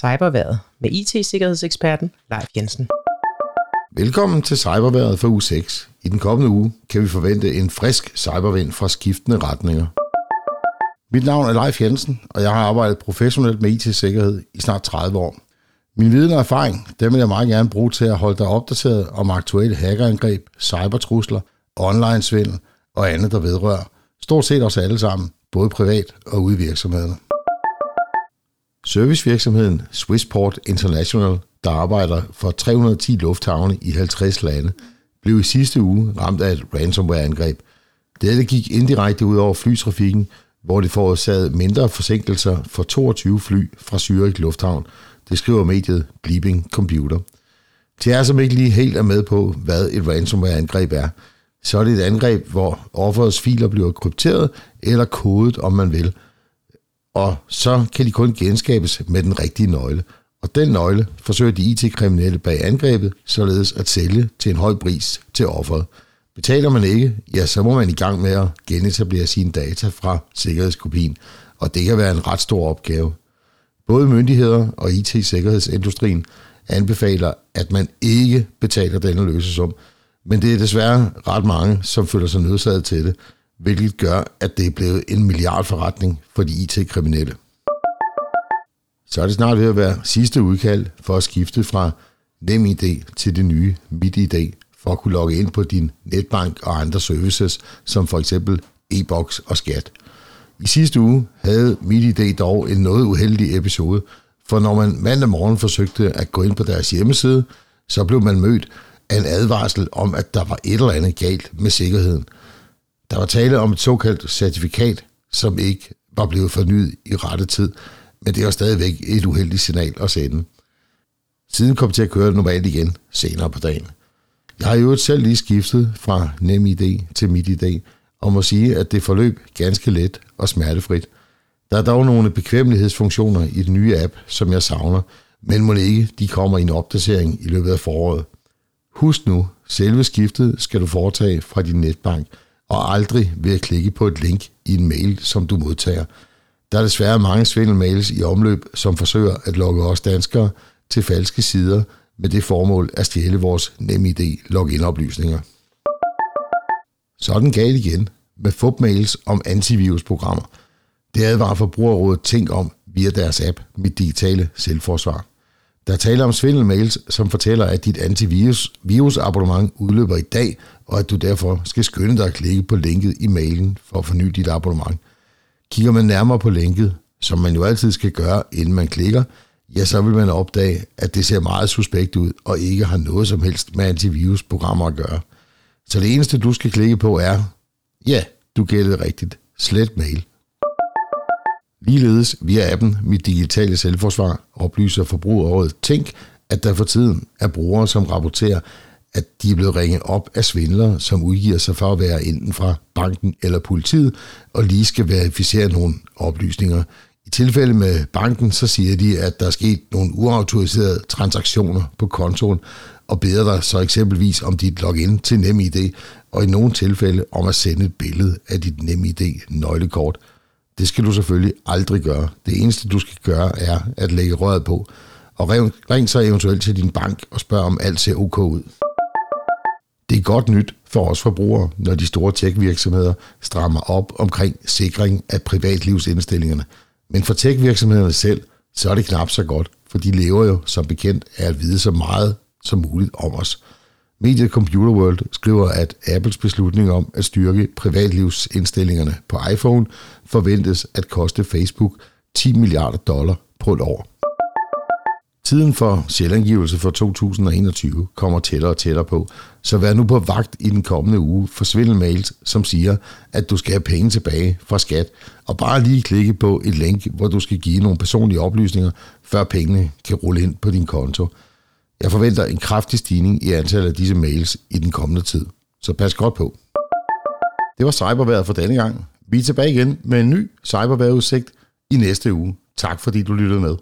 Cyberværet med IT-sikkerhedseksperten Leif Jensen. Velkommen til Cyberværet for u 6. I den kommende uge kan vi forvente en frisk cybervind fra skiftende retninger. Mit navn er Leif Jensen, og jeg har arbejdet professionelt med IT-sikkerhed i snart 30 år. Min viden og erfaring, dem vil jeg meget gerne bruge til at holde dig opdateret om aktuelle hackerangreb, cybertrusler, online-svindel og andet, der vedrører stort set os alle sammen, både privat og ude i virksomhederne. Servicevirksomheden Swissport International, der arbejder for 310 lufthavne i 50 lande, blev i sidste uge ramt af et ransomware-angreb. Dette gik indirekte ud over flytrafikken, hvor det forårsagede mindre forsinkelser for 22 fly fra Zürich Lufthavn. Det skriver mediet Bleeping Computer. Til jer, som altså ikke lige helt er med på, hvad et ransomware-angreb er, så er det et angreb, hvor offerets filer bliver krypteret eller kodet, om man vil. Og så kan de kun genskabes med den rigtige nøgle. Og den nøgle forsøger de IT-kriminelle bag angrebet, således at sælge til en høj pris til offeret. Betaler man ikke, ja, så må man i gang med at genetablere sine data fra sikkerhedskopien, og det kan være en ret stor opgave. Både myndigheder og IT-sikkerhedsindustrien anbefaler, at man ikke betaler denne løsesum, men det er desværre ret mange, som føler sig nødsaget til det, hvilket gør, at det er blevet en milliardforretning for de IT-kriminelle. Så er det snart ved at være sidste udkald for at skifte fra NemID til det nye MitID, for at kunne logge ind på din netbank og andre services, som for eksempel e-boks og skat. I sidste uge havde MitID dog en noget uheldig episode, for når man mandag morgen forsøgte at gå ind på deres hjemmeside, så blev man mødt af en advarsel om, at der var et eller andet galt med sikkerheden. Der var tale om et såkaldt certifikat, som ikke var blevet fornyet i rette tid, men det var stadigvæk et uheldigt signal at sende. Siden kom til at køre normalt igen senere på dagen. Jeg har jo selv lige skiftet fra NemID til MitID, og må sige, at det forløb ganske let og smertefrit. Der er dog nogle bekvemmelighedsfunktioner i den nye app, som jeg savner, men må ikke de kommer i en opdatering i løbet af foråret. Husk nu, selve skiftet skal du foretage fra din netbank, og aldrig ved at klikke på et link i en mail, som du modtager. Der er desværre mange svindelmails i omløb, som forsøger at lokke os danskere til falske sider med det formål at stjæle vores NemID login-oplysninger. Sådan er galt igen med fupmails om antivirusprogrammer. Det advarer Forbrugerrådet Tænk om via deres app Mit Digitale Selvforsvar. Der taler om svindelmails, som fortæller, at dit antivirus-virusabonnement udløber i dag, og at du derfor skal skynde dig at klikke på linket i mailen for at forny dit abonnement. Kigger man nærmere på linket, som man jo altid skal gøre, inden man klikker, ja, så vil man opdage, at det ser meget suspekt ud og ikke har noget som helst med antivirusprogrammer at gøre. Så det eneste, du skal klikke på er, ja, du gættede rigtigt, slet mail. Ligeledes via appen Mit Digitale Selvforsvar oplyser forbrugeråret Tænk, at der for tiden er brugere, som rapporterer, at de er blevet ringet op af svindlere, som udgiver sig for at være enten fra banken eller politiet, og lige skal verificere nogle oplysninger. I tilfælde med banken, så siger de, at der er sket nogle uautoriserede transaktioner på kontoen, og beder dig så eksempelvis om dit login til NemID, og i nogle tilfælde om at sende et billede af dit NemID-nøglekort. Det skal du selvfølgelig aldrig gøre. Det eneste, du skal gøre, er at lægge røret på, og ring så eventuelt til din bank og spørg, om alt ser ok ud. Det er godt nyt for os forbrugere, når de store tech-virksomheder strammer op omkring sikring af privatlivsindstillingerne. Men for tech-virksomhederne selv, så er det knap så godt, for de lever jo som bekendt af at vide så meget som muligt om os. Mediet Computer World skriver, at Apples beslutning om at styrke privatlivsindstillingerne på iPhone forventes at koste Facebook 10 milliarder dollar på et år. Tiden for selvangivelse for 2021 kommer tættere og tættere på, så vær nu på vagt i den kommende uge for svindelmails, som siger, at du skal have penge tilbage fra skat, og bare lige klikke på et link, hvor du skal give nogle personlige oplysninger, før pengene kan rulle ind på din konto. Jeg forventer en kraftig stigning i antallet af disse mails i den kommende tid, så pas godt på. Det var cyberværet for denne gang. Vi er tilbage igen med en ny cyberværetudsigt i næste uge. Tak fordi du lyttede med.